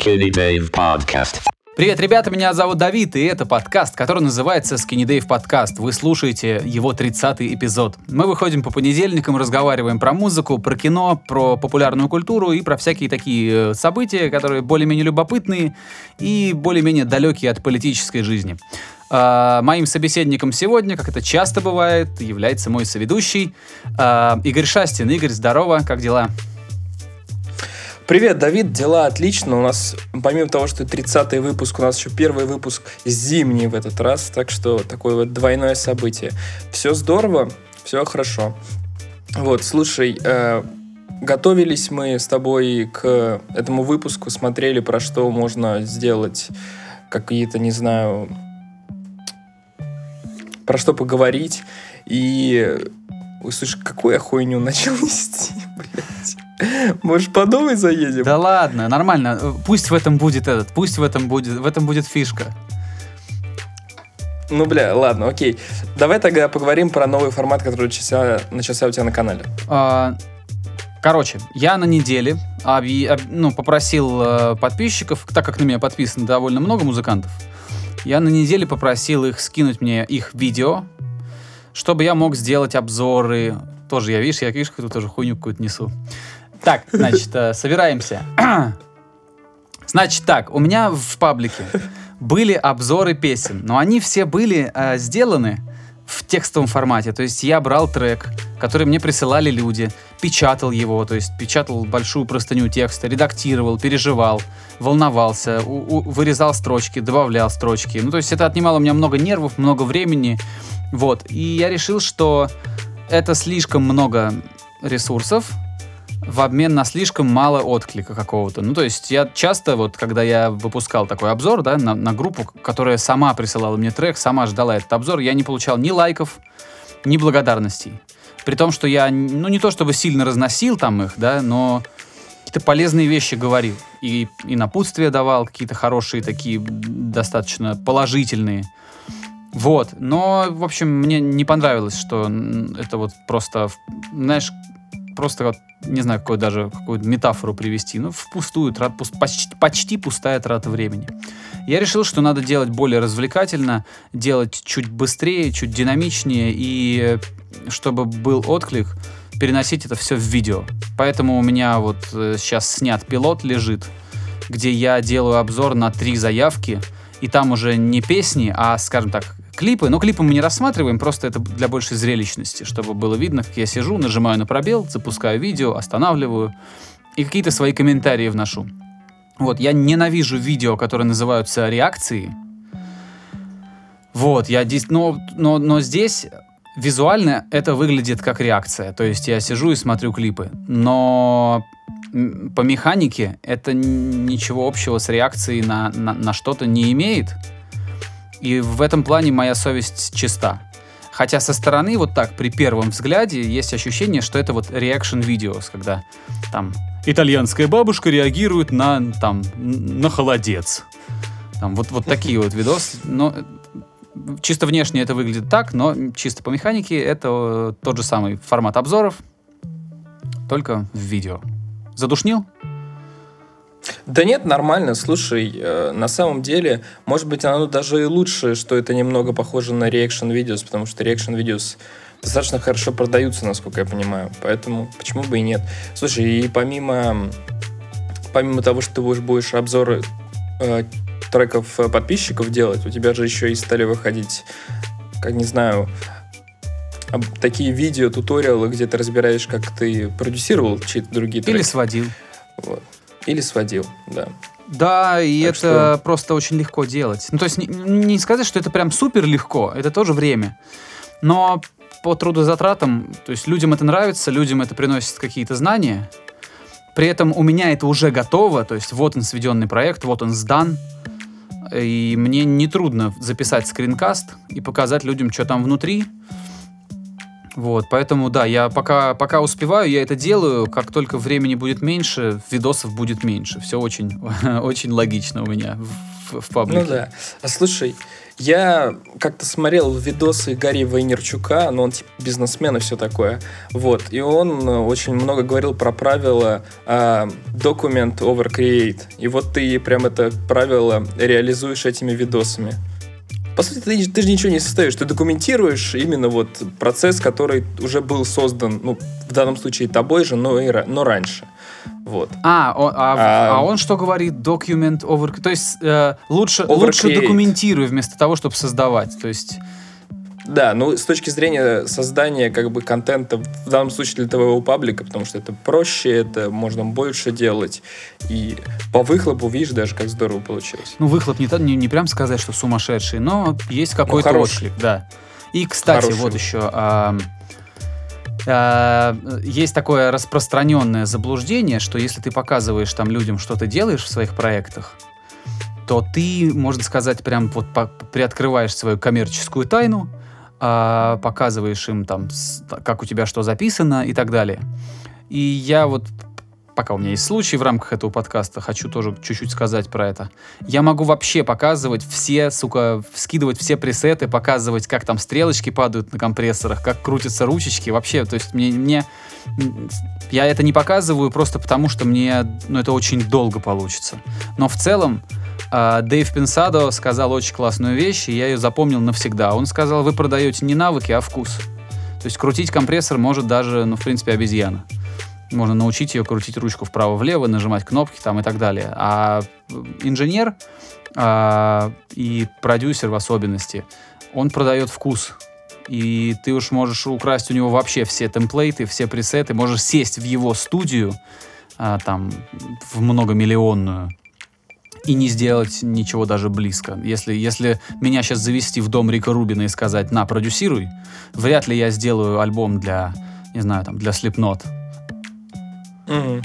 Skinny Dave Podcast. Привет, ребята, меня зовут Давид, и это подкаст, который называется Skinny Dave Podcast. Вы слушаете его 30-й эпизод. Мы выходим по понедельникам, разговариваем про музыку, про кино, про популярную культуру и про всякие такие э, события, которые более-менее любопытные и более-менее далекие от политической жизни. А, моим собеседником сегодня, как это часто бывает, является мой соведущий а, Игорь Шастин. Игорь, здорово, как дела? Привет, Давид, дела отлично. У нас, помимо того, что 30-й выпуск, у нас еще первый выпуск зимний в этот раз, так что такое вот двойное событие. Все здорово, все хорошо. Вот, слушай, э, готовились мы с тобой к этому выпуску, смотрели, про что можно сделать какие-то, не знаю, про что поговорить. И, слушай, какую я хуйню начал нести, блядь. Может, по новой заедем? Да ладно, нормально. Пусть в этом будет этот, пусть в этом будет, в этом будет фишка. Ну, бля, ладно, окей. Давай тогда поговорим про новый формат, который начался, начался у тебя на канале. А, короче, я на неделе объ- об- ну, попросил э, подписчиков, так как на меня подписано довольно много музыкантов, я на неделе попросил их скинуть мне их видео, чтобы я мог сделать обзоры. Тоже я, видишь, я, видишь, тут тоже хуйню какую-то несу. Так, значит, э, собираемся. Значит так, у меня в паблике были обзоры песен, но они все были э, сделаны в текстовом формате. То есть я брал трек, который мне присылали люди, печатал его, то есть печатал большую простыню текста, редактировал, переживал, волновался, у- у- вырезал строчки, добавлял строчки. Ну, то есть это отнимало у меня много нервов, много времени. Вот. И я решил, что это слишком много ресурсов, в обмен на слишком мало отклика какого-то. Ну, то есть я часто, вот, когда я выпускал такой обзор, да, на, на группу, которая сама присылала мне трек, сама ждала этот обзор, я не получал ни лайков, ни благодарностей. При том, что я, ну, не то чтобы сильно разносил там их, да, но какие-то полезные вещи говорил. И, и напутствия давал, какие-то хорошие такие, достаточно положительные. Вот, но, в общем, мне не понравилось, что это вот просто, знаешь, просто вот, не знаю, какую даже какую метафору привести, ну, впустую, трат, пус- почти, почти пустая трата времени. Я решил, что надо делать более развлекательно, делать чуть быстрее, чуть динамичнее, и э, чтобы был отклик, переносить это все в видео. Поэтому у меня вот э, сейчас снят пилот лежит, где я делаю обзор на три заявки, и там уже не песни, а, скажем так, клипы. Но клипы мы не рассматриваем, просто это для большей зрелищности, чтобы было видно, как я сижу, нажимаю на пробел, запускаю видео, останавливаю и какие-то свои комментарии вношу. Вот, я ненавижу видео, которые называются реакции. Вот, я здесь, но, но, но здесь визуально это выглядит как реакция. То есть я сижу и смотрю клипы. Но по механике это ничего общего с реакцией на, на, на что-то не имеет. И в этом плане моя совесть чиста. Хотя со стороны, вот так, при первом взгляде, есть ощущение, что это вот reaction videos, когда там итальянская бабушка реагирует на, там, на холодец. Там вот, вот такие вот видосы. Но э, чисто внешне это выглядит так, но чисто по механике это э, тот же самый формат обзоров, только в видео. Задушнил? Да нет, нормально. Слушай, э, на самом деле, может быть, оно даже и лучше, что это немного похоже на reaction videos, потому что reaction videos достаточно хорошо продаются, насколько я понимаю. Поэтому почему бы и нет. Слушай, и помимо, помимо того, что ты будешь, будешь обзоры э, треков э, подписчиков делать, у тебя же еще и стали выходить, как не знаю, такие видео, туториалы, где ты разбираешь, как ты продюсировал чьи-то другие треки. Или сводил? Вот. Или сводил, да. Да, и Так это просто очень легко делать. Ну, то есть не, не сказать, что это прям супер легко, это тоже время. Но по трудозатратам, то есть людям это нравится, людям это приносит какие-то знания. При этом у меня это уже готово, то есть вот он сведенный проект, вот он сдан. И мне нетрудно записать скринкаст и показать людям, что там внутри. Вот, поэтому, да, я пока, пока успеваю, я это делаю. Как только времени будет меньше, видосов будет меньше. Все очень, очень логично у меня в, в паблике. Ну да. А слушай, я как-то смотрел видосы Гарри Вайнерчука, но он типа бизнесмен и все такое. Вот. И он очень много говорил про правила э, document over create. И вот ты прям это правило реализуешь этими видосами. По сути, ты, ты же ничего не составишь, ты документируешь именно вот процесс, который уже был создан, ну, в данном случае тобой же, но, и, но раньше. Вот. А, о, а, а, а он что говорит? Document over... То есть э, лучше, лучше документируй вместо того, чтобы создавать. То есть... Да, ну с точки зрения создания как бы контента, в данном случае для твоего паблика, потому что это проще, это можно больше делать. И по выхлопу видишь даже, как здорово получилось. Ну, выхлоп не, не, не прям сказать, что сумасшедший, но есть какой-то ну, отклик, да. И, кстати, хороший. вот еще... А, а, есть такое распространенное заблуждение, что если ты показываешь там людям, что ты делаешь в своих проектах, то ты, можно сказать, прям вот приоткрываешь свою коммерческую тайну, а, показываешь им там, как у тебя что записано и так далее. И я вот, пока у меня есть случай в рамках этого подкаста, хочу тоже чуть-чуть сказать про это. Я могу вообще показывать все, сука, скидывать все пресеты, показывать, как там стрелочки падают на компрессорах, как крутятся ручечки, вообще, то есть мне, мне я это не показываю просто потому, что мне, ну, это очень долго получится. Но в целом, Дэйв Пенсадо сказал очень классную вещь, и я ее запомнил навсегда. Он сказал, вы продаете не навыки, а вкус. То есть крутить компрессор может даже, ну, в принципе, обезьяна. Можно научить ее крутить ручку вправо-влево, нажимать кнопки там и так далее. А инженер а, и продюсер в особенности, он продает вкус. И ты уж можешь украсть у него вообще все темплейты, все пресеты, можешь сесть в его студию, а, там, в многомиллионную, и не сделать ничего даже близко. Если, если меня сейчас завести в дом Рика Рубина и сказать, на, продюсируй, вряд ли я сделаю альбом для, не знаю, там, для Slipknot. Угу.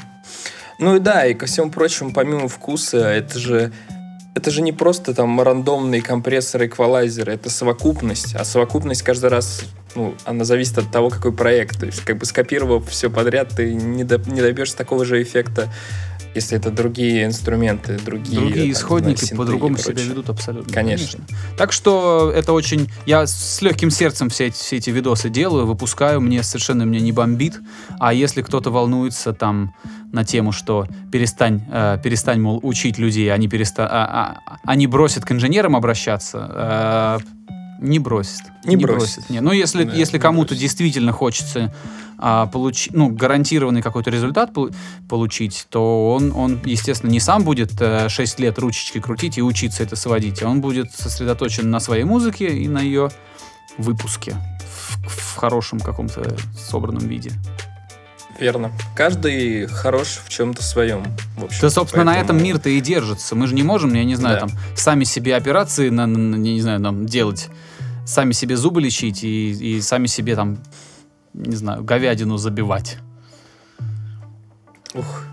Ну и да, и ко всему прочему, помимо вкуса, это же это же не просто там рандомные компрессоры, эквалайзеры, это совокупность. А совокупность каждый раз, ну, она зависит от того, какой проект. То есть, как бы скопировав все подряд, ты не, до, не добьешься такого же эффекта если это другие инструменты, другие... Другие исходники по-другому себя ведут абсолютно. Конечно. Конечно. Так что это очень... Я с легким сердцем все эти, все эти видосы делаю, выпускаю, мне совершенно меня не бомбит. А если кто-то волнуется там на тему, что перестань, э, перестань мол, учить людей, они, переста... а, а, они бросят к инженерам обращаться, э, не бросит. Не, не бросит. бросит. Не. Ну, если, да, если кому-то действительно хочется а, получить, ну, гарантированный какой-то результат получить, то он, он, естественно, не сам будет э, 6 лет ручечки крутить и учиться это сводить, а он будет сосредоточен на своей музыке и на ее выпуске в, в хорошем каком-то собранном виде. Верно. Каждый хорош в чем-то своем. В общем, да, собственно, поэтому... на этом мир-то и держится. Мы же не можем, я не знаю, да. там, сами себе операции, на, на, не знаю, там, делать, сами себе зубы лечить и, и сами себе там не знаю, говядину забивать. Ух.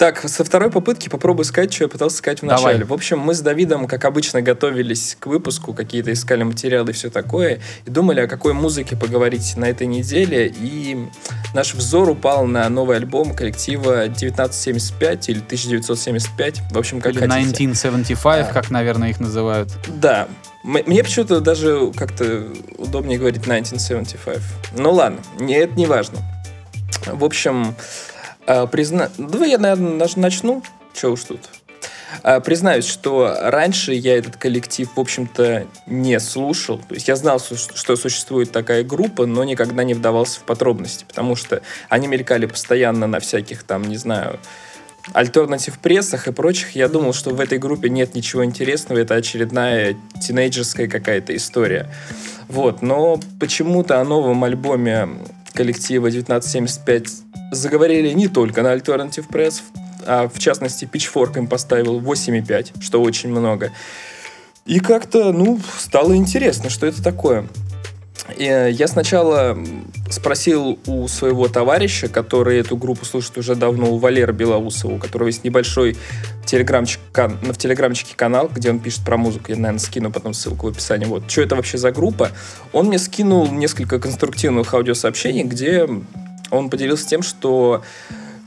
Так, со второй попытки попробую сказать, что я пытался сказать в начале. Давай. В общем, мы с Давидом, как обычно, готовились к выпуску, какие-то искали материалы и все такое, и думали, о какой музыке поговорить на этой неделе, и наш взор упал на новый альбом коллектива 1975 или 1975, в общем, как или хотите. 1975, а. как, наверное, их называют. Да, мне почему-то даже как-то удобнее говорить 1975. Ну ладно, не, это не важно. В общем, призна... Давай я, наверное, начну. Че уж тут. А, признаюсь, что раньше я этот коллектив, в общем-то, не слушал. То есть я знал, что существует такая группа, но никогда не вдавался в подробности, потому что они мелькали постоянно на всяких там, не знаю, альтернатив прессах и прочих, я думал, что в этой группе нет ничего интересного, это очередная тинейджерская какая-то история. Вот, но почему-то о новом альбоме коллектива 1975 заговорили не только на Alternative Press, а в частности Pitchfork им поставил 8,5, что очень много. И как-то, ну, стало интересно, что это такое. Э, я сначала спросил у своего товарища, который эту группу слушает уже давно, у Валера Белоусова, у которого есть небольшой телеграмчик, кан- в телеграмчике канал, где он пишет про музыку. Я, наверное, скину потом ссылку в описании. Вот, что это вообще за группа? Он мне скинул несколько конструктивных аудиосообщений, где он поделился тем, что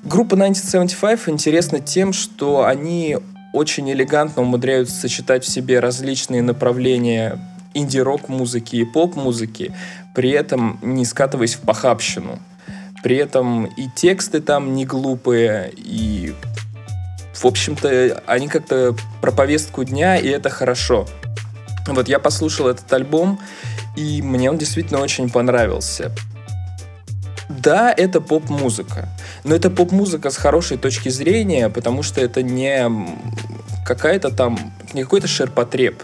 группа 1975 интересна тем, что они очень элегантно умудряются сочетать в себе различные направления инди-рок музыки и поп-музыки, при этом не скатываясь в похабщину. При этом и тексты там не глупые, и в общем-то, они как-то про повестку дня, и это хорошо. Вот я послушал этот альбом, и мне он действительно очень понравился. Да, это поп-музыка, но это поп-музыка с хорошей точки зрения, потому что это не какая-то там, не какой-то шерпотреб,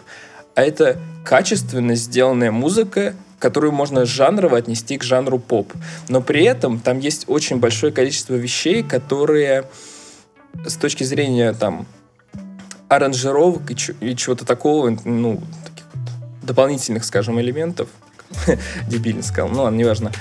а это качественно сделанная музыка, которую можно жанрово отнести к жанру поп. Но при этом там есть очень большое количество вещей, которые с точки зрения там аранжировок и, и чего-то такого, ну, таких вот дополнительных, скажем, элементов, дебильно сказал, ну ладно, неважно,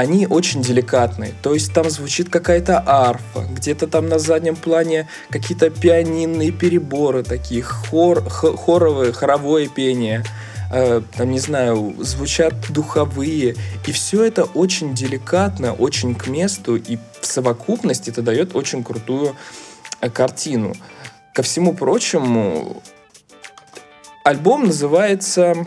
они очень деликатные. То есть там звучит какая-то арфа, где-то там на заднем плане какие-то пианинные переборы такие, хор, хоровое, хоровое пение, э, там, не знаю, звучат духовые. И все это очень деликатно, очень к месту, и в совокупности это дает очень крутую э, картину. Ко всему прочему, альбом называется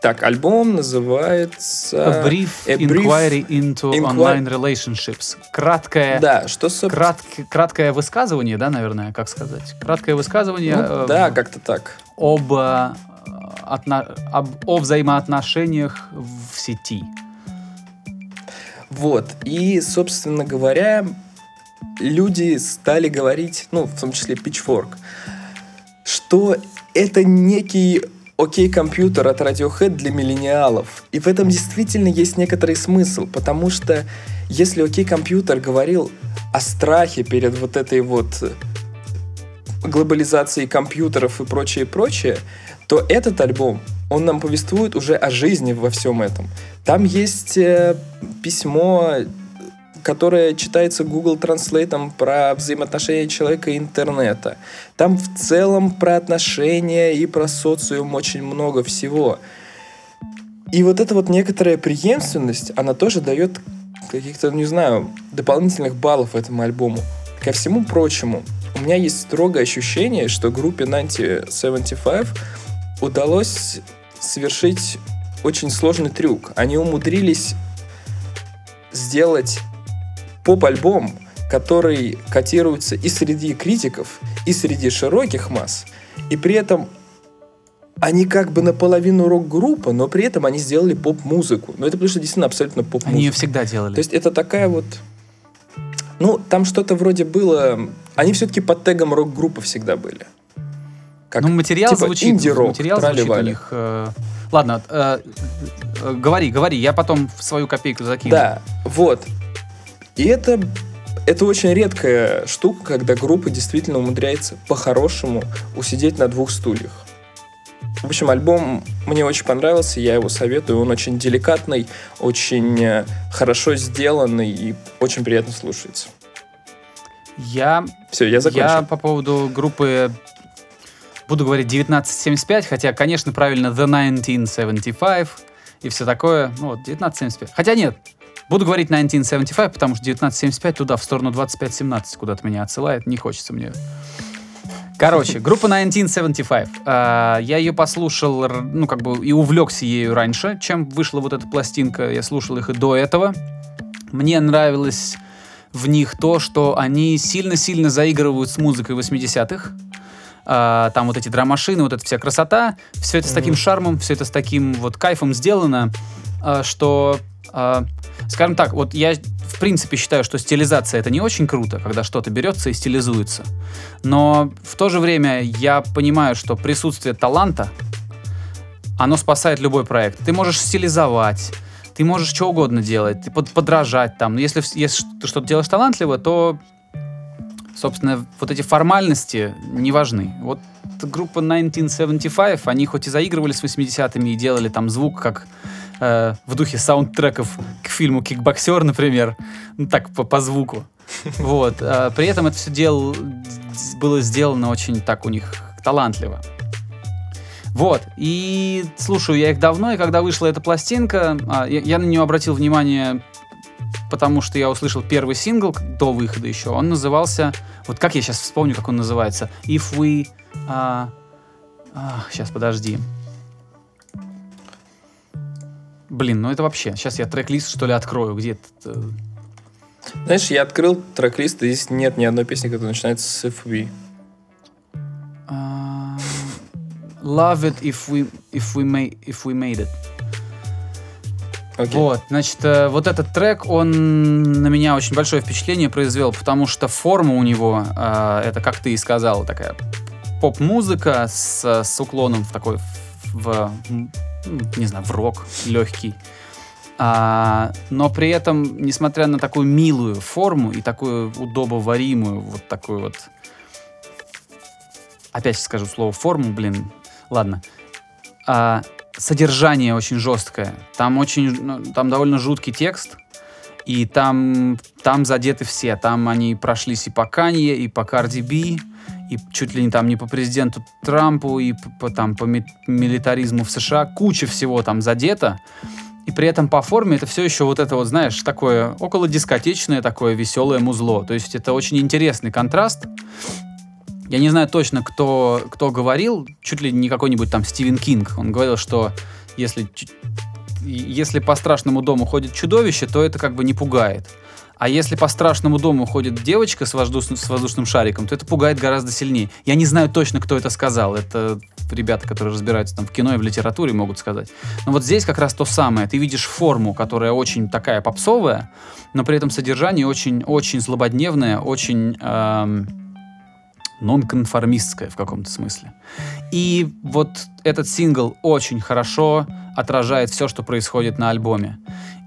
так, альбом называется... A Brief, A brief Inquiry into inqu... Online Relationships. Краткое... Да, что, собственно... Крат... Краткое высказывание, да, наверное, как сказать? Краткое высказывание... Ну, э, да, как-то так. Об, э, отно... об, о взаимоотношениях в сети. Вот. И, собственно говоря, люди стали говорить, ну, в том числе Pitchfork, что это некий окей компьютер от Radiohead для миллениалов. И в этом действительно есть некоторый смысл, потому что если окей компьютер говорил о страхе перед вот этой вот глобализацией компьютеров и прочее, прочее, то этот альбом, он нам повествует уже о жизни во всем этом. Там есть э, письмо которая читается Google Translate про взаимоотношения человека и интернета. Там в целом про отношения и про социум очень много всего. И вот эта вот некоторая преемственность, она тоже дает каких-то, не знаю, дополнительных баллов этому альбому. Ко всему прочему, у меня есть строгое ощущение, что группе 1975 удалось совершить очень сложный трюк. Они умудрились сделать поп-альбом, который котируется и среди критиков, и среди широких масс, и при этом они как бы наполовину рок-группа, но при этом они сделали поп-музыку. Но это потому что действительно абсолютно поп-музыка. Они ее всегда делали. То есть это такая вот... Ну, там что-то вроде было... Они все-таки под тегом рок-группа всегда были. Как, ну, материал типа звучит. Инди-рок, материал звучит у них... Э... Ладно, э, э, говори, говори, я потом в свою копейку закину. Да, вот. И это, это очень редкая штука, когда группа действительно умудряется по-хорошему усидеть на двух стульях. В общем, альбом мне очень понравился, я его советую. Он очень деликатный, очень э, хорошо сделанный и очень приятно слушается. Я, Все, я закончил. Я по поводу группы буду говорить 1975, хотя, конечно, правильно The 1975 и все такое. Ну вот, 1975. Хотя нет, Буду говорить 1975, потому что 1975 туда, в сторону 2517, куда-то меня отсылает. Не хочется мне. Короче, группа 1975. А, я ее послушал, ну, как бы, и увлекся ею раньше, чем вышла вот эта пластинка. Я слушал их и до этого. Мне нравилось в них то, что они сильно-сильно заигрывают с музыкой 80-х. Uh, там вот эти драмашины, вот эта вся красота, все это mm-hmm. с таким шармом, все это с таким вот кайфом сделано, uh, что uh, Скажем так, вот я в принципе считаю, что стилизация это не очень круто, когда что-то берется и стилизуется. Но в то же время я понимаю, что присутствие таланта, оно спасает любой проект. Ты можешь стилизовать, ты можешь что угодно делать, ты под, подражать там. Но если, если ты что-то делаешь талантливо, то, собственно, вот эти формальности не важны. Вот группа 1975, они хоть и заигрывали с 80-ми и делали там звук как э, в духе саундтреков к фильму «Кикбоксер», например, ну так, по, по звуку. Вот. А при этом это все дел, было сделано очень так у них талантливо. Вот, и слушаю я их давно, и когда вышла эта пластинка, а, я, я на нее обратил внимание, потому что я услышал первый сингл до выхода еще. Он назывался, вот как я сейчас вспомню, как он называется, If We... А, а, сейчас, подожди. Блин, ну это вообще... Сейчас я трек-лист, что ли, открою, где-то... э, Знаешь, я открыл трек-лист, и здесь нет ни одной песни, которая начинается с If We. А, Love it if we if we made if we made it. Окей. Вот, значит, э, вот этот трек, он на меня очень большое впечатление произвел, потому что форма у него, э, это, как ты и сказал, такая поп-музыка с, с уклоном в такой, в, не знаю, в рок легкий. А, но при этом, несмотря на такую милую форму и такую удобоваримую, вот такую вот, опять скажу слово форму, блин, ладно, а, содержание очень жесткое. Там очень, ну, там довольно жуткий текст, и там, там задеты все. Там они прошлись и по Канье, и по Карди Би, и чуть ли не там не по президенту Трампу, и по, там по ми- милитаризму в США. Куча всего там задета. И при этом по форме это все еще вот это вот, знаешь, такое около дискотечное, такое веселое музло. То есть это очень интересный контраст. Я не знаю точно, кто, кто говорил, чуть ли не какой-нибудь там Стивен Кинг. Он говорил, что если, если по страшному дому ходит чудовище, то это как бы не пугает. А если по страшному дому ходит девочка с, воздушным- с воздушным шариком, то это пугает гораздо сильнее. Я не знаю точно, кто это сказал. Это ребята, которые разбираются там в кино и в литературе, могут сказать. Но вот здесь как раз то самое. Ты видишь форму, которая очень такая попсовая, но при этом содержание очень, очень злободневное, очень эм, нонконформистское в каком-то смысле. И вот этот сингл очень хорошо отражает все, что происходит на альбоме.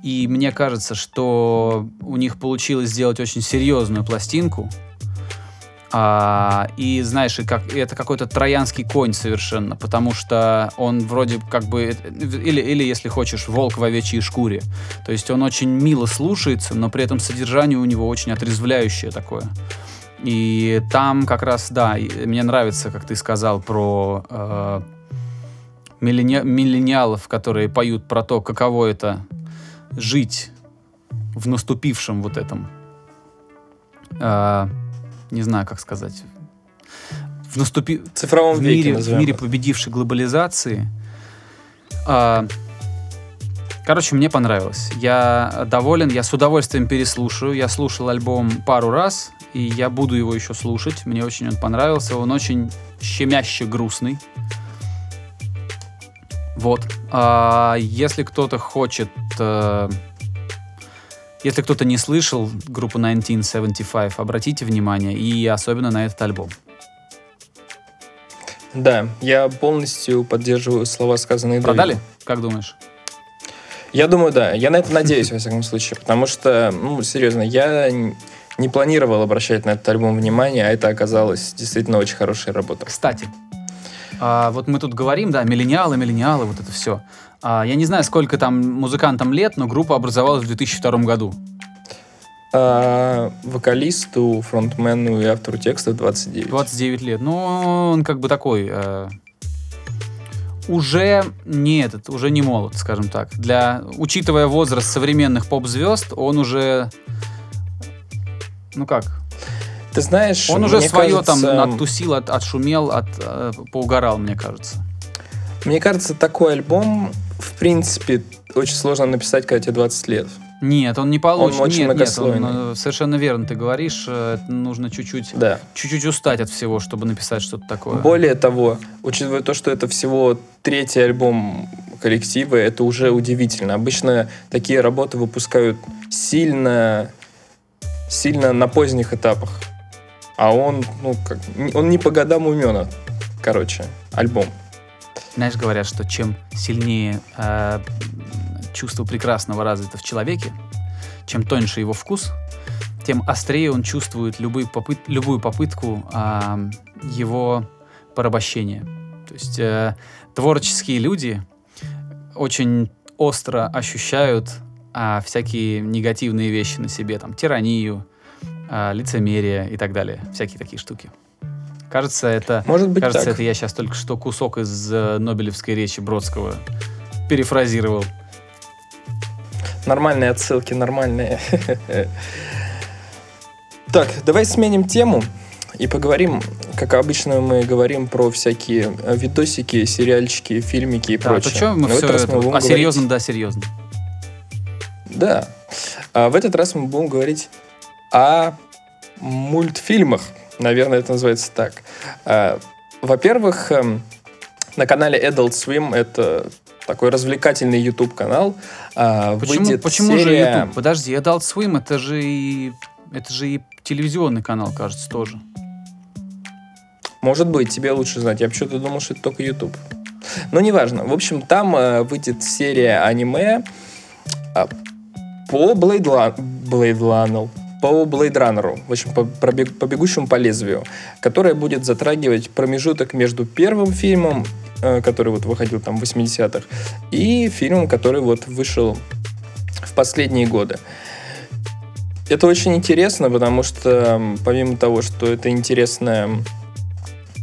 И мне кажется, что у них получилось сделать очень серьезную пластинку. А, и знаешь, и как, и это какой-то троянский конь совершенно, потому что он вроде как бы, э, или, или если хочешь, волк в овечьей шкуре. То есть он очень мило слушается, но при этом содержание у него очень отрезвляющее такое. И там как раз, да, мне нравится, как ты сказал про э, миллени- миллениалов, которые поют про то, каково это жить в наступившем вот этом, э, не знаю, как сказать, в наступи... Цифровом в веке, мире, в мире победившей глобализации. А, короче, мне понравилось. Я доволен, я с удовольствием переслушаю. Я слушал альбом пару раз, и я буду его еще слушать. Мне очень он понравился. Он очень щемяще грустный. Вот. А, если кто-то хочет... э, если кто-то не слышал группу 1975, обратите внимание, и особенно на этот альбом. Да, я полностью поддерживаю слова, сказанные Продали? Дэвидом. Как думаешь? Я думаю, да. Я на это надеюсь, во всяком случае. Потому что, ну, серьезно, я не планировал обращать на этот альбом внимание, а это оказалось действительно очень хорошая работа. Кстати, а, вот мы тут говорим, да, миллениалы, миллениалы, вот это все. А, я не знаю, сколько там музыкантам лет, но группа образовалась в 2002 году. А вокалисту, фронтмену и автору текстов 29. 29 лет. Ну, он как бы такой... э, уже не этот, уже не молод, скажем так. Для, учитывая возраст современных поп-звезд, он уже... Ну как? Ты знаешь, Он уже свое там кажется, оттусил, от, отшумел, от, э, поугарал, мне кажется. Мне кажется, такой альбом, в принципе, очень сложно написать, когда тебе 20 лет. Нет, он не получится. Он очень нет, нет, многослойный. он, э, совершенно верно ты говоришь. э, нужно чуть-чуть, Да. чуть-чуть устать от всего, чтобы написать что-то такое. Более того, учитывая то, что это всего третий альбом коллектива, это уже удивительно. Обычно такие работы выпускают сильно, сильно на поздних этапах. А он, ну, как, он не по годам умен, короче, альбом. Знаешь, говорят, что чем сильнее э, чувство прекрасного развито в человеке, чем тоньше его вкус, тем острее он чувствует любые попыт- любую попытку а, его порабощения. То есть э, творческие люди очень остро ощущают а, всякие негативные вещи на себе, там, тиранию, лицемерие и так далее. Всякие такие штуки. Кажется, это, Может быть кажется, так. это я сейчас только что кусок из э, Нобелевской речи Бродского перефразировал. Нормальные отсылки, нормальные. Так, давай сменим тему и поговорим, как обычно мы говорим про всякие видосики, сериальчики, фильмики и Да, прочее. что мы Но все это... мы будем А говорить- серьезно, да, серьезно. Да. А в этот раз мы будем говорить о мультфильмах. Наверное, это называется так. А, Во-первых, эм, на канале Adult Swim это такой развлекательный YouTube канал. а, Почему, выйдет почему же серия- YouTube? Подожди, Adult Swim это же и это же и телевизионный канал, кажется, тоже. Может быть, тебе лучше знать. Я почему-то думал, что это только YouTube. Но неважно. В общем, там э, выйдет серия аниме а, по Blade, Blade Runner, по Blade Runner, в общем, по, пробег- по бегущему по лезвию, которая будет затрагивать промежуток между первым фильмом, э, который вот выходил там в 80-х, и фильмом, который вот вышел в последние годы. Это очень интересно, потому что помимо того, что это интересная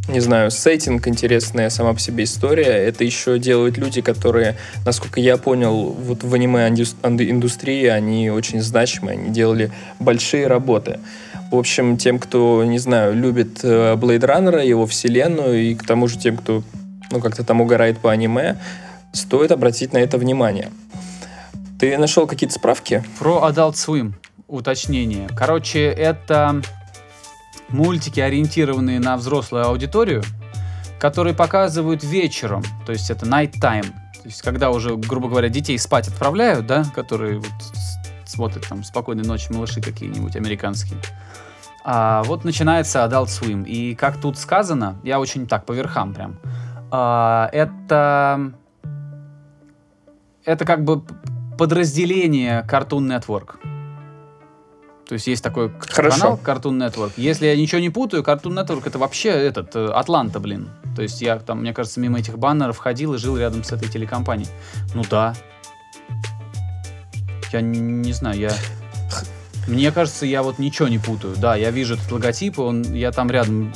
не знаю, сеттинг, интересная сама по себе история. Это еще делают люди, которые, насколько я понял, вот в аниме-индустрии они очень значимые, они делали большие работы. В общем, тем, кто, не знаю, любит э, Blade Runner, его вселенную, и к тому же тем, кто, ну, как-то там угорает по аниме, стоит обратить на это внимание. Ты нашел какие-то справки? Про Adult Swim. Уточнение. Короче, это мультики, ориентированные на взрослую аудиторию, которые показывают вечером. То есть это night time. То есть когда уже, грубо говоря, детей спать отправляют, да, которые вот смотрят там «Спокойной ночи, малыши» какие-нибудь американские. А вот начинается Adult Swim. И как тут сказано, я очень так по верхам прям, а, это это как бы подразделение Cartoon Network. То есть есть такой Хорошо. канал Cartoon Network. Если я ничего не путаю, Cartoon Network это вообще этот э, Атланта, блин. То есть я там, мне кажется, мимо этих баннеров ходил и жил рядом с этой телекомпанией. Ну да. Я н- не знаю, я... Мне кажется, я вот ничего не путаю. Да, я вижу этот логотип, он, я там рядом...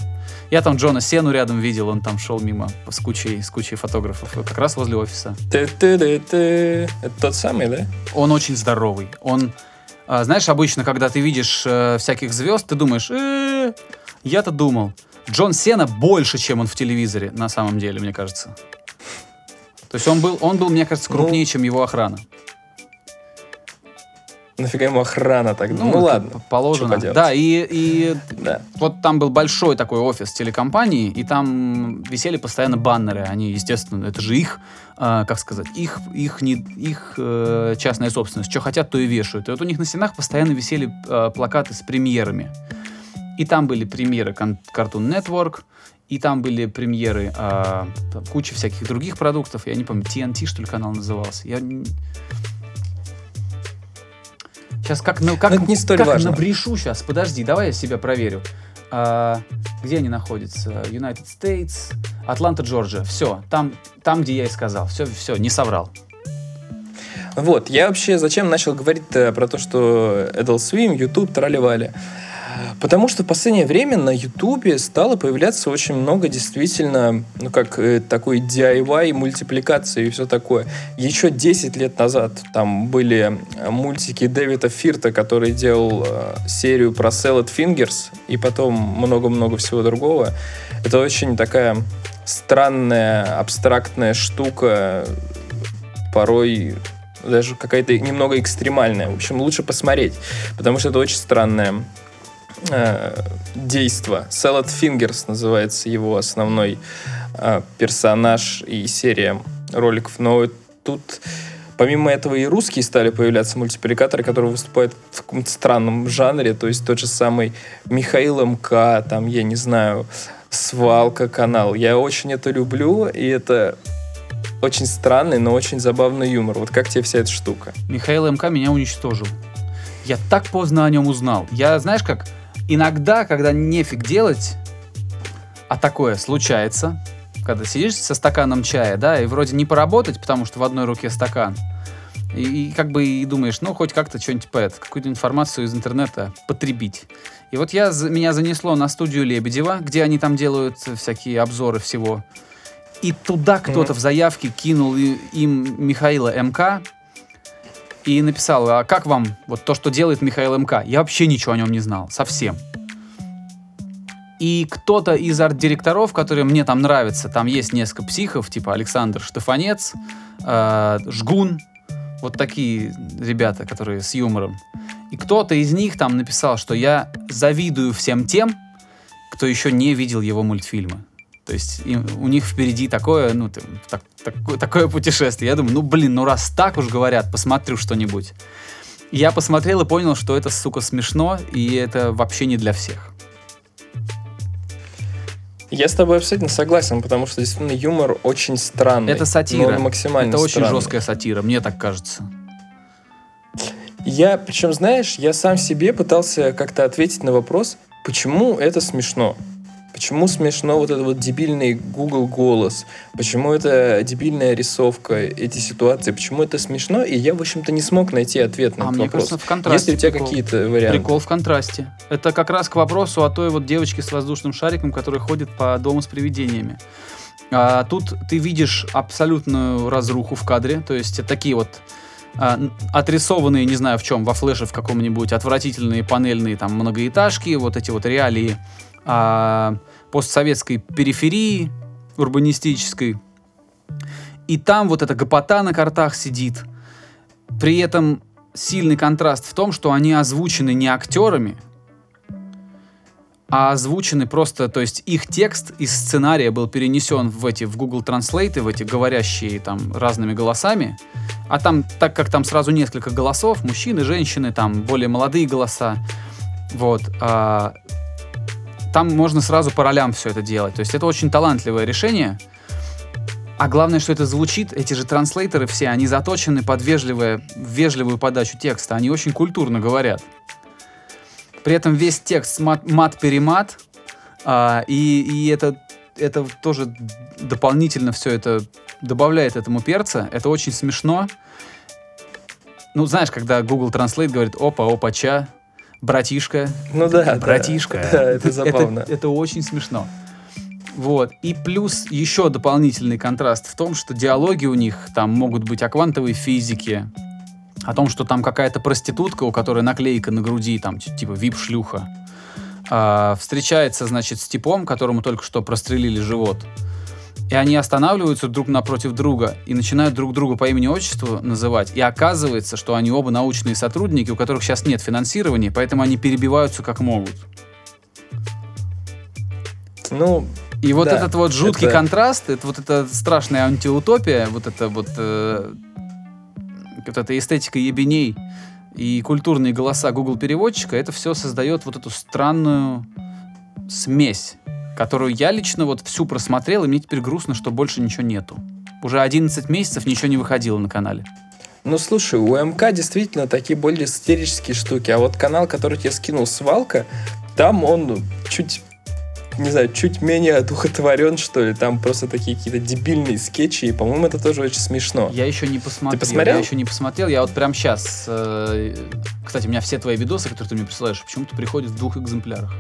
Я там Джона Сену рядом видел, он там шел мимо с кучей, с кучей фотографов, как раз возле офиса. Ты-ты-ты-ты. Это тот самый, да? Он очень здоровый. Он, знаешь, обычно, когда ты видишь э, всяких звезд, ты думаешь, «Э, я-то думал. Джон Сена больше, чем он в телевизоре, на самом деле, мне кажется. То есть он был, он был, мне кажется, крупнее, чем его охрана. Нафига ему охрана тогда? Ну, это ладно. Положено. Да, и, и Да. вот там был большой такой офис телекомпании, и там висели постоянно баннеры. Они, естественно, это же их, а, как сказать, их, их, не, их э, частная собственность. Что хотят, то и вешают. И вот у них на стенах постоянно висели э, плакаты с премьерами. И там были премьеры Cartoon Network, и там были премьеры а, там куча всяких других продуктов. Я не помню, TNT, что ли, канал назывался. Я... Сейчас как, на- как, Но это не столь как важно. набрешу сейчас. Подожди, давай я себя проверю. А, где они находятся? United States, Атланта, Джорджия. Все, там, там, где я и сказал. Все, все, не соврал. Вот, я вообще зачем начал говорить про то, что Adult Swim, YouTube, тролливали? Потому что в последнее время на YouTube стало появляться очень много действительно, ну как э, такой DIY, мультипликации и все такое. Еще 10 лет назад там были э, мультики Дэвида Фирта, который делал э, серию про Salad Fingers и потом много-много всего другого. Это очень такая странная, абстрактная штука, порой даже какая-то немного экстремальная. В общем, лучше посмотреть, потому что это очень странное э, действо. Salad Fingers называется его основной э, персонаж и серия роликов. Но тут помимо этого и русские стали появляться мультипликаторы, которые выступают в каком-то странном жанре. То есть тот же самый Михаил МК, там, я не знаю, Свалка канал. Я очень это люблю, и это очень странный, но очень забавный юмор. Вот как тебе вся эта штука? Михаил МК меня уничтожил. Я так поздно о нем узнал. Я, знаешь как, иногда, когда нефиг делать, а такое случается, когда сидишь со стаканом чая, да, и вроде не поработать, потому что в одной руке стакан, И, и как бы и думаешь, ну, хоть как-то что-нибудь по это, какую-то информацию из интернета потребить. И вот я, меня занесло на студию Лебедева, где они там делают всякие обзоры всего. И туда кто-то Мгм. в заявке кинул им Михаила МК и написал, а как вам вот то, что делает Михаил МК? Я вообще ничего о нем не знал, совсем. И кто-то из арт-директоров, которые мне там нравятся, там есть несколько психов, типа Александр Штефанец, э, Жгун, вот такие ребята, которые с юмором. И кто-то из них там написал, что я завидую всем тем, кто еще не видел его мультфильмы. То есть им- у них впереди такое, ну, так- такое, такое путешествие. Я думаю, ну, блин, ну раз так уж говорят, посмотрю что-нибудь. Я посмотрел и понял, что это, сука, смешно, и это вообще не для всех. Я с тобой абсолютно согласен, потому что действительно юмор очень странный. Это Но сатира. он максимально это очень странный. жесткая сатира, мне так кажется. Я, причем, знаешь, я сам себе пытался как-то ответить на вопрос, почему это смешно. Почему смешно вот этот вот дебильный Google голос? Почему это дебильная рисовка, эти ситуации? Почему это смешно? И я, в общем-то, не смог найти ответ на А этот мне вопрос. кажется, в контрасте. Есть ли у тебя какие-то варианты? Прикол в контрасте. Это как раз к вопросу о той вот девочке с воздушным шариком, которая ходит по дому с привидениями. А, тут ты видишь абсолютную разруху в кадре, то есть такие вот а, отрисованные, не знаю в чем, во флеше в каком-нибудь, отвратительные панельные там многоэтажки, вот эти вот реалии а, постсоветской периферии урбанистической. И там вот эта гопота на картах сидит. При этом сильный контраст в том, что они озвучены не актерами, а озвучены просто, то есть их текст из сценария был перенесен в эти, в Google Translate, в эти говорящие там разными голосами, а там, так как там сразу несколько голосов, мужчины, женщины, там более молодые голоса, вот, а, там можно сразу по ролям все это делать, то есть это очень талантливое решение, а главное, что это звучит, эти же транслейтеры все, они заточены под вежливое, вежливую подачу текста, они очень культурно говорят. При этом весь текст мат- мат-перемат, а, и, и это, это тоже дополнительно все это добавляет этому перца. Это очень смешно. Ну, знаешь, когда Google Translate говорит «опа, опа-ча», «братишка», Ну да, братишка. Да, это забавно. Это, это очень смешно. Вот. И плюс еще дополнительный контраст в том, что диалоги у них там могут быть о квантовой физике, о том, что там какая-то проститутка, у которой наклейка на груди, там, типа вип-шлюха, а, встречается, значит, с типом, которому только что прострелили живот. И они останавливаются друг напротив друга и начинают друг друга по имени-отчеству называть. И оказывается, что они оба научные сотрудники, у которых сейчас нет финансирования, поэтому они перебиваются как могут. Ну, И вот Да, этот вот жуткий это- контраст, это вот эта страшная антиутопия, вот это вот, э, вот эта эстетика ебеней и культурные голоса Google переводчика, это все создает вот эту странную смесь, которую я лично вот всю просмотрел, и мне теперь грустно, что больше ничего нету. Уже 11 месяцев ничего не выходило на канале. Ну, слушай, у МК действительно такие более сатирические штуки, а вот канал, который тебе скинул Свалка, там он чуть, не знаю, чуть менее одухотворен, что ли, там просто такие какие-то дебильные скетчи, и, по-моему, это тоже очень смешно. Я еще не посмотрел. посмотрел? Я еще не посмотрел. Я вот прям сейчас... кстати, у меня все твои видосы, которые ты мне присылаешь, почему-то приходят в двух экземплярах.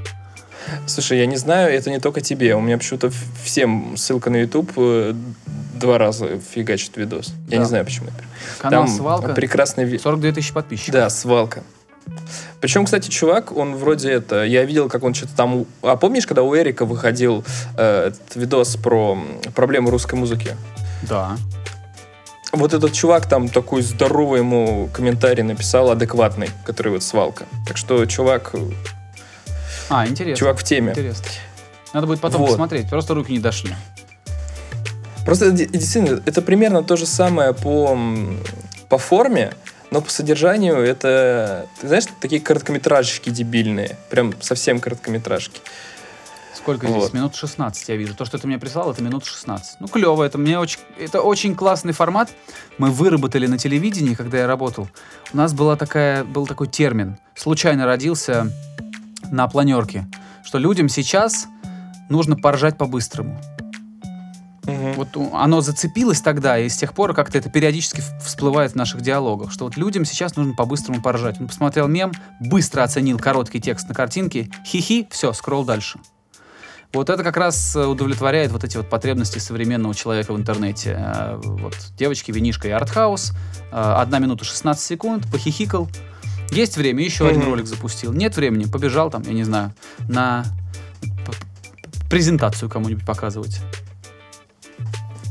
Слушай, я не знаю, это не только тебе, у меня почему-то всем ссылка на YouTube э, два раза фигачит видос. Я Да. не знаю, почему. Канал Там «Свалка», прекрасный ви- 42 тысячи подписчиков. Да, свалка. Причем, кстати, чувак, он вроде это, я видел, как он что-то там... А помнишь, когда у Эрика выходил э, этот видос про проблемы русской музыки? Да. Вот этот чувак там такой здоровый ему комментарий написал, адекватный, который вот свалка. Так что чувак, А, интересно. чувак в теме. Интересно. Надо будет потом Вот. посмотреть, просто руки не дошли. Просто де- действительно, это примерно то же самое по, по форме, но по содержанию это, ты знаешь, такие короткометражки дебильные. Прям совсем короткометражки. Сколько здесь? Вот. Минут 16 я вижу. То, что ты мне прислал, это минут 16. Ну, клево. Это мне очень... Это очень классный формат. Мы выработали на телевидении, когда я работал. У нас была такая, был такой термин. Случайно родился на планерке. Что людям сейчас нужно поржать по-быстрому. Мгм. Вот оно зацепилось тогда, и с тех пор как-то это периодически всплывает в наших диалогах, что вот людям сейчас нужно по-быстрому поржать. Он посмотрел мем, быстро оценил короткий текст на картинке, хихи, все, скролл дальше. Вот это как раз э, удовлетворяет вот эти вот потребности современного человека в интернете. Э, Вот девочки, винишка и артхаус, э, одна минута 16 секунд, похихикал. Есть время, еще один Мгм. ролик запустил. Нет времени, побежал там, я не знаю, на презентацию кому-нибудь показывать.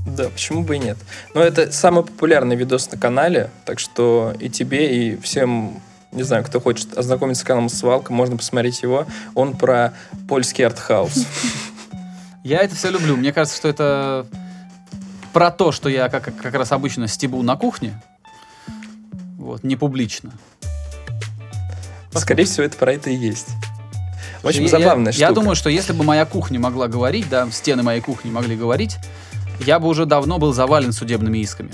Да, почему бы и нет. Но это самый популярный видос на канале, так что и тебе, и всем, не знаю, кто хочет ознакомиться с каналом Свалка, можно посмотреть его. Он про польский артхаус. Я это все люблю. Мне кажется, что это про то, что я как, как раз обычно стебу на кухне. Вот, не публично. Скорее всего, это про это и есть. Очень Я- забавная я, штука. Я думаю, что если бы моя кухня могла говорить, да, стены моей кухни могли говорить, я бы уже давно был завален судебными исками.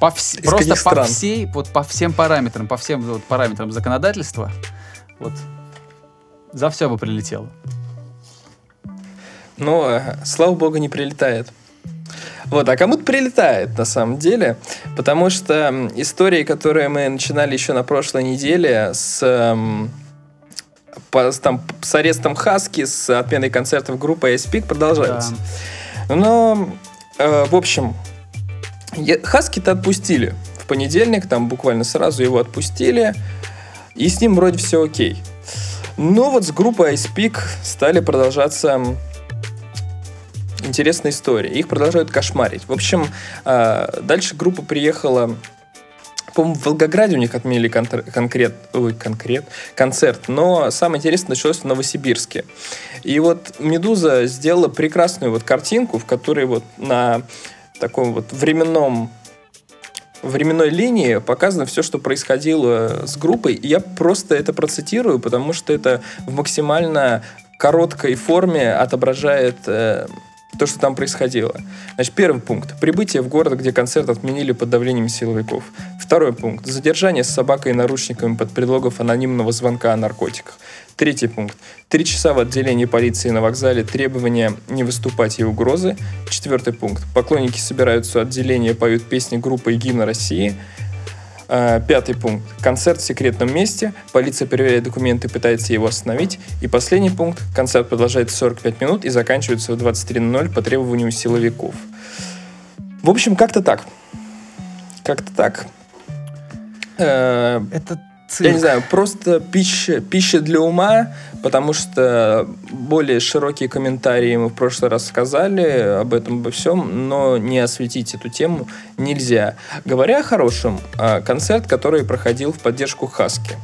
По вс- Из просто по стран? всей, вот по всем параметрам, по всем вот параметрам законодательства, вот за все бы прилетело. Но, э, слава богу, не прилетает. Вот, а кому-то прилетает, на самом деле, потому что истории, которые мы начинали еще на прошлой неделе с, по- там, с арестом Хаски, с отменой концертов группы Ice Peak продолжаются. Но, э, в общем, Хаски-то отпустили в понедельник, там буквально сразу его отпустили, и с ним вроде все окей. Но вот с группой Ice Peak стали продолжаться м, интересные истории. Их продолжают кошмарить. В общем, э, дальше группа приехала по-моему, в Волгограде у них отменили контр- конкрет, ой, конкрет, концерт, но самое интересное началось в Новосибирске. И вот «Медуза» сделала прекрасную вот картинку, в которой вот на таком вот временном временной линии показано все, что происходило с группой. И я просто это процитирую, потому что это в максимально короткой форме отображает э, то, что там происходило. Значит, первый пункт. Прибытие в город, где концерт отменили под давлением силовиков. Второй пункт. Задержание с собакой и наручниками под предлогом анонимного звонка о наркотиках. Третий пункт. Три часа в отделении полиции на вокзале. Требования не выступать и угрозы. Четвертый пункт. Поклонники собираются у отделения, поют песни группы и гимна России. А, Пятый пункт. Концерт в секретном месте. Полиция проверяет документы, пытается его остановить. И последний пункт. Концерт продолжается 45 минут и заканчивается в 23.00 по требованию силовиков. В общем, как-то так. Как-то так. Э, Это я не знаю, просто пища, пища для ума, потому что более широкие комментарии мы в прошлый раз сказали об этом, обо всем, но не осветить эту тему нельзя. Говоря о хорошем, а, концерт, который проходил в поддержку Хаски.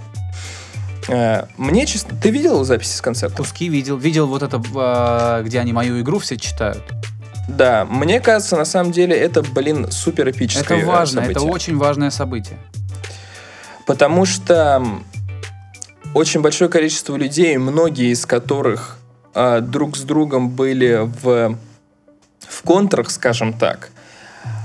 Э, Мне, честно, ты видел записи с концерта? Куски видел. Видел вот это, а, где они мою игру все читают. Да, мне кажется, на самом деле это, блин, супер эпическое Это важно, это событие. очень важное событие. Потому что очень большое количество людей, многие из которых а, друг с другом были в, в контрах, скажем так.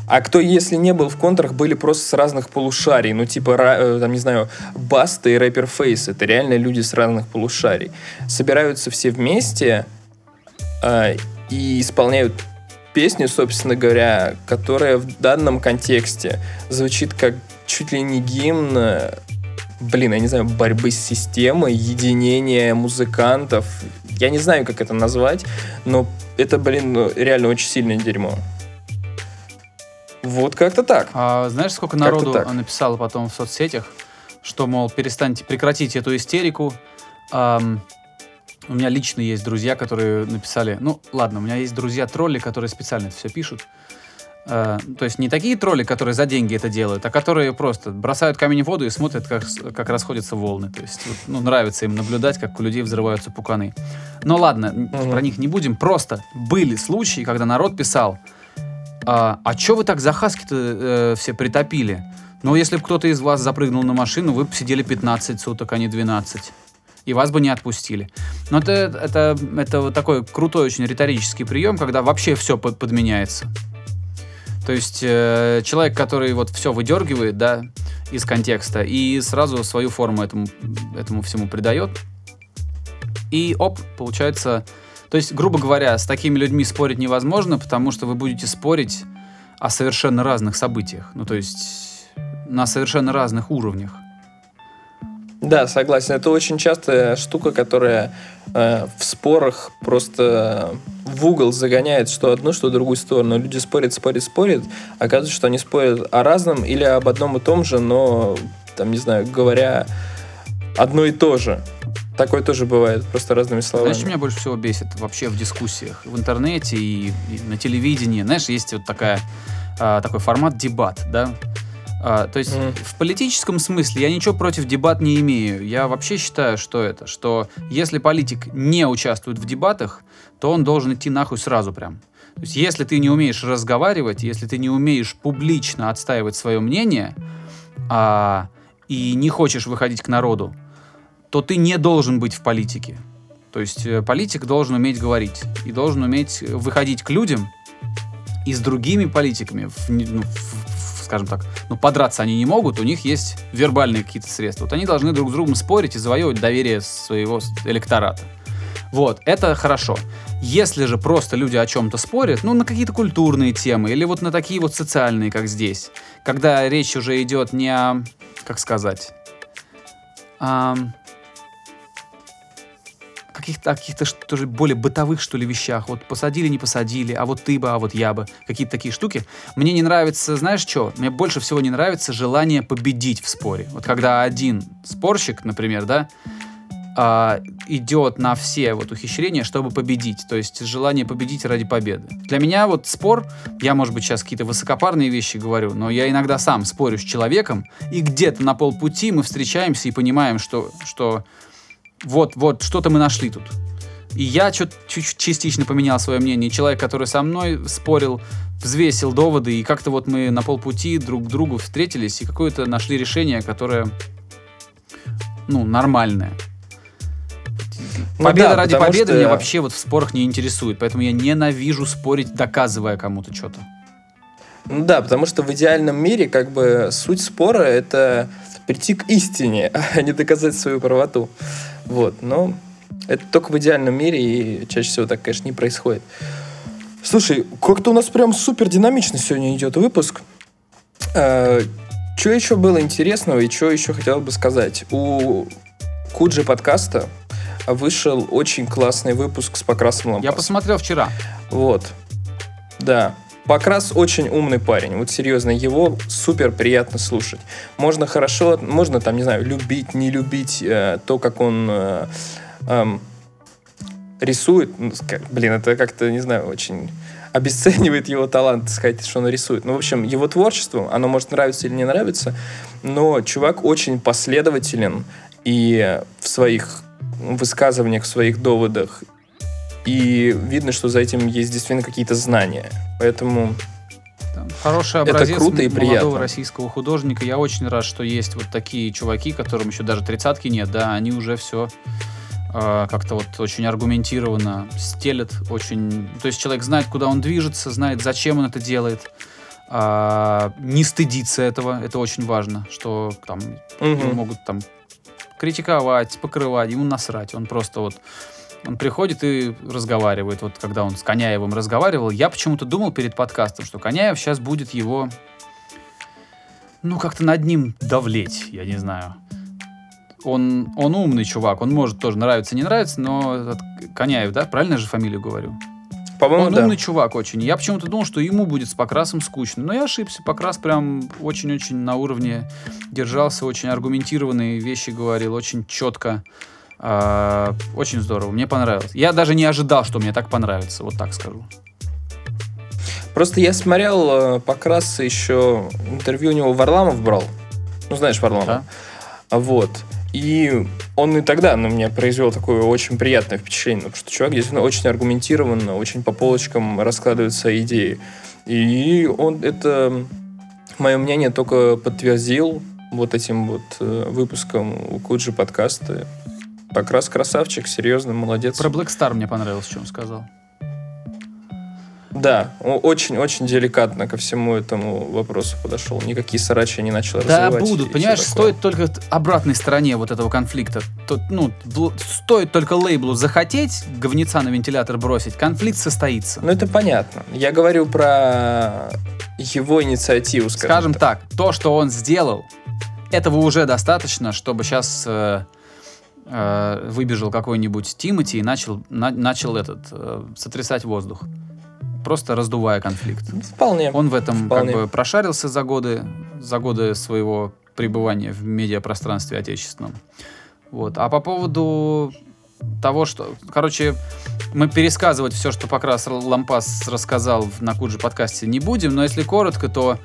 А кто, если не был в контрах, были просто с разных полушарий. Ну, типа, э, там, не знаю, Баста и рэпер Фейс. Это реально люди с разных полушарий. Собираются все вместе а, и исполняют песню, собственно говоря, которая в данном контексте звучит как чуть ли не гимн, э, блин, я не знаю, борьбы с системой, единения музыкантов. Я не знаю, как это назвать, но это, блин, ну, реально очень сильное дерьмо. Вот как-то так. А знаешь, сколько народу написало потом в соцсетях, что, мол, перестаньте, прекратите эту истерику. Ам, у меня лично есть друзья, которые написали... Ну, ладно, у меня есть друзья-тролли, которые специально это все пишут. Э, то есть не такие тролли, которые за деньги это делают, а которые просто бросают камень в воду и смотрят, как, как расходятся волны. То есть вот, ну, нравится им наблюдать, как у людей взрываются пуканы. Но ладно, Мгм. про них не будем. Просто были случаи, когда народ писал, а, а чё вы так за хаски-то э, все притопили? Ну, если бы кто-то из вас запрыгнул на машину, вы бы сидели 15 суток, а не 12. И вас бы не отпустили. Но это, это, это вот такой крутой очень риторический прием, когда вообще все подменяется. То есть э, человек, который вот все выдергивает, да, из контекста и сразу свою форму этому, этому всему придает. И оп, получается То есть, грубо говоря, с такими людьми спорить невозможно, потому что вы будете спорить о совершенно разных событиях. Ну, то есть, на совершенно разных уровнях. Да, согласен. Это очень частая штука, которая э, в спорах просто в угол загоняет что одну, что другую сторону. Люди спорят, спорят, спорят. Оказывается, что они спорят о разном или об одном и том же, но, там, не знаю, говоря одно и то же. Такое тоже бывает, просто разными словами. Знаешь, меня больше всего бесит вообще в дискуссиях в интернете и, и на телевидении? Знаешь, есть вот такая, а, такой формат дебат, да? А, то есть Мгм. в политическом смысле я ничего против дебат не имею. Я вообще считаю, что это, что если политик не участвует в дебатах, то он должен идти нахуй сразу прям. То есть если ты не умеешь разговаривать, если ты не умеешь публично отстаивать свое мнение а, и не хочешь выходить к народу, то ты не должен быть в политике. То есть э, политик должен уметь говорить и должен уметь выходить к людям и с другими политиками, в ну, в, скажем так, ну, подраться они не могут, у них есть вербальные какие-то средства. Вот они должны друг с другом спорить и завоевывать доверие своего электората. Вот, это хорошо. Если же просто люди о чем-то спорят, ну, на какие-то культурные темы или вот на такие вот социальные, как здесь, когда речь уже идет не о, как сказать, ам, каких-то каких-то тоже более бытовых, что ли, вещах. Вот посадили, не посадили, а вот ты бы, а вот я бы. Какие-то такие штуки. Мне не нравится, знаешь что? Мне больше всего не нравится желание победить в споре. Вот когда один спорщик, например, да, а, идет на все вот ухищрения, чтобы победить. То есть желание победить ради победы. Для меня вот спор, я, может быть, сейчас какие-то высокопарные вещи говорю, но я иногда сам спорю с человеком, и где-то на полпути мы встречаемся и понимаем, что, что вот, вот, что-то мы нашли тут. И я чё- чуть частично поменял свое мнение. Человек, который со мной спорил, взвесил доводы, и как-то вот мы на полпути друг к другу встретились и какое-то нашли решение, которое, ну, нормальное. Ну Победа да, ради победы что- меня вообще вот в спорах не интересует, поэтому я ненавижу спорить, доказывая кому-то что-то. Ну да, потому что в идеальном мире как бы суть спора это прийти к истине, а не доказать свою правоту. Вот, но это только в идеальном мире, и чаще всего так, конечно, не происходит. Слушай, как-то у нас прям супер динамично сегодня идет выпуск. что еще было интересного и что еще хотел бы сказать? У Куджи подкаста вышел очень классный выпуск с Покрасом Я Лампасом. посмотрел вчера. Вот. Да. Покрас очень умный парень. Вот серьезно, его супер приятно слушать. Можно хорошо, можно там, не знаю, любить, не любить э, то, как он э, эм, рисует. Ну, блин, это как-то, не знаю, очень обесценивает его талант, сказать, что он рисует. Ну, в общем, его творчество, оно может нравиться или не нравиться, но чувак очень последователен и в своих высказываниях, в своих доводах, и видно, что за этим есть действительно какие-то знания. Поэтому Хороший Это образец круто и молодого приятно. российского художника. Я очень рад, что есть вот такие чуваки, которым еще даже тридцатки нет, да, они уже все как-то вот очень аргументированно стелят, очень... То есть человек знает, куда он движется, знает, зачем он это делает, а, не стыдится этого, это очень важно, что там мгм. могут там критиковать, покрывать, ему насрать. Он просто вот он приходит и разговаривает. Вот когда он с Коняевым разговаривал, я почему-то думал перед подкастом, что Коняев сейчас будет его, ну, как-то над ним давлеть, я не знаю. Он, он умный чувак, он может тоже нравиться, не нравится, но этот Коняев, да, правильно я же фамилию говорю? По-моему, Он да. умный чувак очень. Я почему-то думал, что ему будет с Покрасом скучно. Но я ошибся. Покрас прям очень-очень на уровне держался, очень аргументированные вещи говорил, очень четко. А, очень здорово. Мне понравилось. Я даже не ожидал, что мне так понравится. Вот так скажу. Просто я смотрел э, Покраса еще интервью у него Варламов брал. Ну, знаешь Варламова. Да. А Вот. И он и тогда на меня произвел такое очень приятное впечатление, потому что чувак действительно очень аргументированно, очень по полочкам раскладывает свои идеи. И он это, мое мнение, только подтвердил вот этим вот э, выпуском у Куджи подкаста. Покрас красавчик, серьезно, молодец. Про Black Star мне понравилось, что он сказал. Да, очень-очень деликатно ко всему этому вопросу подошел. Никакие срачи не начал Да, развивать. будут. и Понимаешь, стоит только обратной стороне вот этого конфликта то- ну, стоит только лейблу захотеть говнеца на вентилятор бросить, конфликт состоится. Ну, это понятно. Я говорю про его инициативу, скажем, Скажем так. так, то, что он сделал, этого уже достаточно, чтобы сейчас выбежал какой-нибудь Тимати и начал, на- начал этот, э, сотрясать воздух. Просто раздувая конфликт. Вполне. Он в этом Вполне. как бы прошарился за годы, за годы своего пребывания в медиапространстве отечественном. Вот. А по поводу того, что... Короче, мы пересказывать все, что Покрас Лампас рассказал на Куджи подкасте не будем, но если коротко, то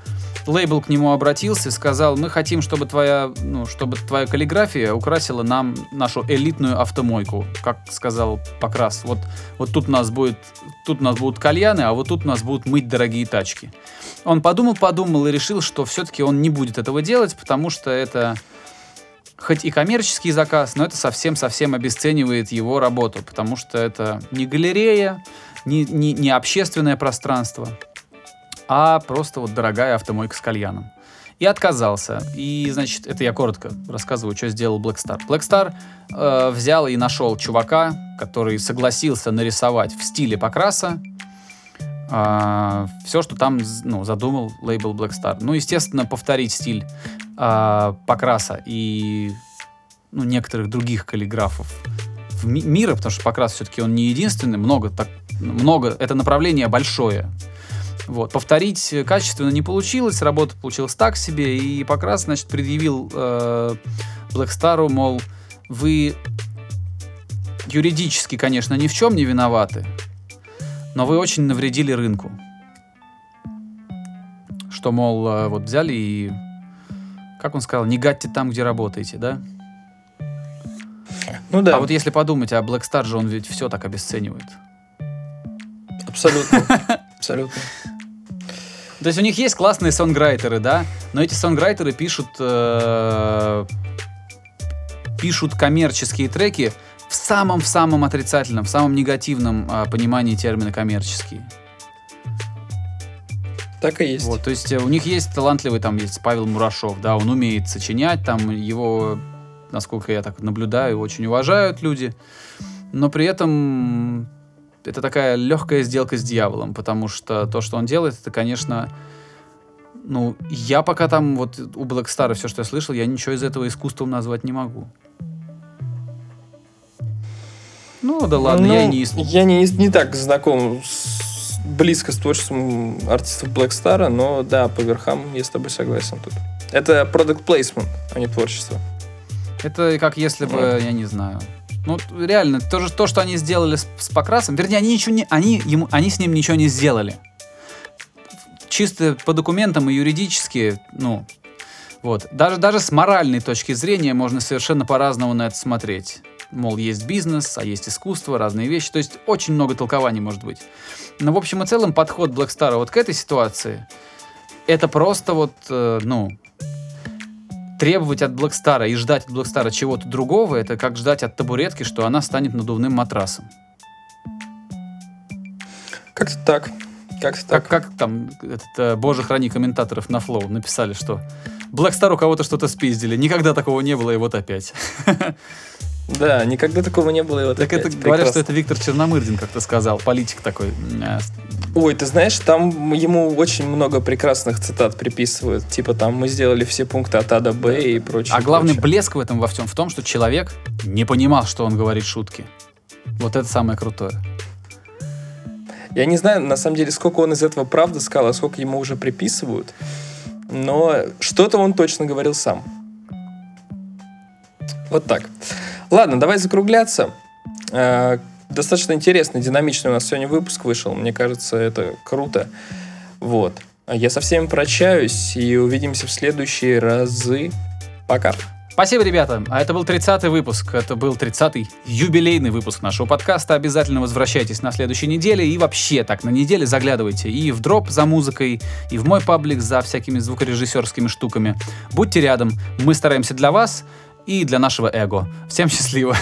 лейбл к нему обратился и сказал, мы хотим, чтобы твоя, ну, чтобы твоя каллиграфия украсила нам нашу элитную автомойку, как сказал Покрас. Вот, вот тут у нас будет, тут у нас будут кальяны, а вот тут у нас будут мыть дорогие тачки. Он подумал, подумал и решил, что все-таки он не будет этого делать, потому что это хоть и коммерческий заказ, но это совсем-совсем обесценивает его работу, потому что это не галерея, не, не, не общественное пространство, а просто вот дорогая автомойка с кальяном. И отказался. И, значит, это я коротко рассказываю, что сделал Black Star. Black Star э, взял и нашел чувака, который согласился нарисовать в стиле Покраса все, что там ну, задумал лейбл Black Star. Ну, естественно, повторить стиль а, Покраса и ну, некоторых других каллиграфов ми- мира, потому что Покрас все-таки он не единственный, много, так, много, это направление большое. Вот. Повторить э, качественно не получилось, работа получилась так себе, и Покрас, значит, предъявил э, Black Star'у, мол, вы юридически, конечно, ни в чем не виноваты, но вы очень навредили рынку. Что, мол, э, вот взяли и, как он сказал, не гадьте там, где работаете, да? Ну да, А вот если подумать, а Black Star же он ведь все так обесценивает. абсолютно. Абсолютно. То есть у них есть классные сонграйтеры, да, но эти сонграйтеры пишут э, пишут коммерческие треки в самом в самом отрицательном, в самом негативном э, понимании термина коммерческий. Так и есть. Вот, то есть э, у них есть талантливый, там есть Павел Мурашов, да, он умеет сочинять, там его, насколько я так наблюдаю, очень уважают люди, но при этом это такая легкая сделка с дьяволом, потому что то, что он делает, это, конечно, ну, я пока там вот у Black Star все, что я слышал, я ничего из этого искусством назвать не могу. Ну, да ладно, я Ну, не... ис- Я не, не так знаком с- близко с творчеством артистов Black Star, но да, по верхам я с тобой согласен тут. Это product placement, а не творчество. Это как если бы, Вот. я не знаю. Ну, реально, то, же, то, что они сделали с, с Покрасом, вернее, они ничего не, они, ему, они с ним ничего не сделали. Чисто по документам и юридически, ну, вот. Даже, даже с моральной точки зрения можно совершенно по-разному на это смотреть. Мол, есть бизнес, а есть искусство, разные вещи. То есть очень много толкований может быть. Но в общем и целом подход Star вот к этой ситуации, это просто вот, э, ну, требовать от Star и ждать от Star чего-то другого, это как ждать от табуретки, что она станет надувным матрасом. Как-то так. Как-то Как, так. как там, этот, э, боже храни комментаторов на Flow написали, что Star у кого-то что-то спиздили. Никогда такого не было, и вот опять. Да, никогда такого не было. И вот Так это опять. говорят, что Прекрасно. это Виктор Черномырдин как-то сказал, политик такой. Э, Ой, ты знаешь, там ему очень много прекрасных цитат приписывают. Типа там мы сделали все пункты от А до Б и прочее. А главный прочее. блеск в этом во всем в том, что человек не понимал, что он говорит шутки. Вот это самое крутое. Я не знаю, на самом деле, сколько он из этого правда сказал, а сколько ему уже приписывают. Но что-то он точно говорил сам. Вот так. Ладно, давай закругляться. Э, Достаточно интересный, динамичный у нас сегодня выпуск вышел. Мне кажется, это круто. Вот. Я со всеми прощаюсь и увидимся в следующие разы. Пока. Спасибо, ребята. А это был 30-й выпуск. Это был 30-й юбилейный выпуск нашего подкаста. Обязательно возвращайтесь на следующей неделе. И вообще так, на неделе заглядывайте и в дроп за музыкой, и в мой паблик за всякими звукорежиссерскими штуками. Будьте рядом. Мы стараемся для вас и для нашего эго. Всем счастливо.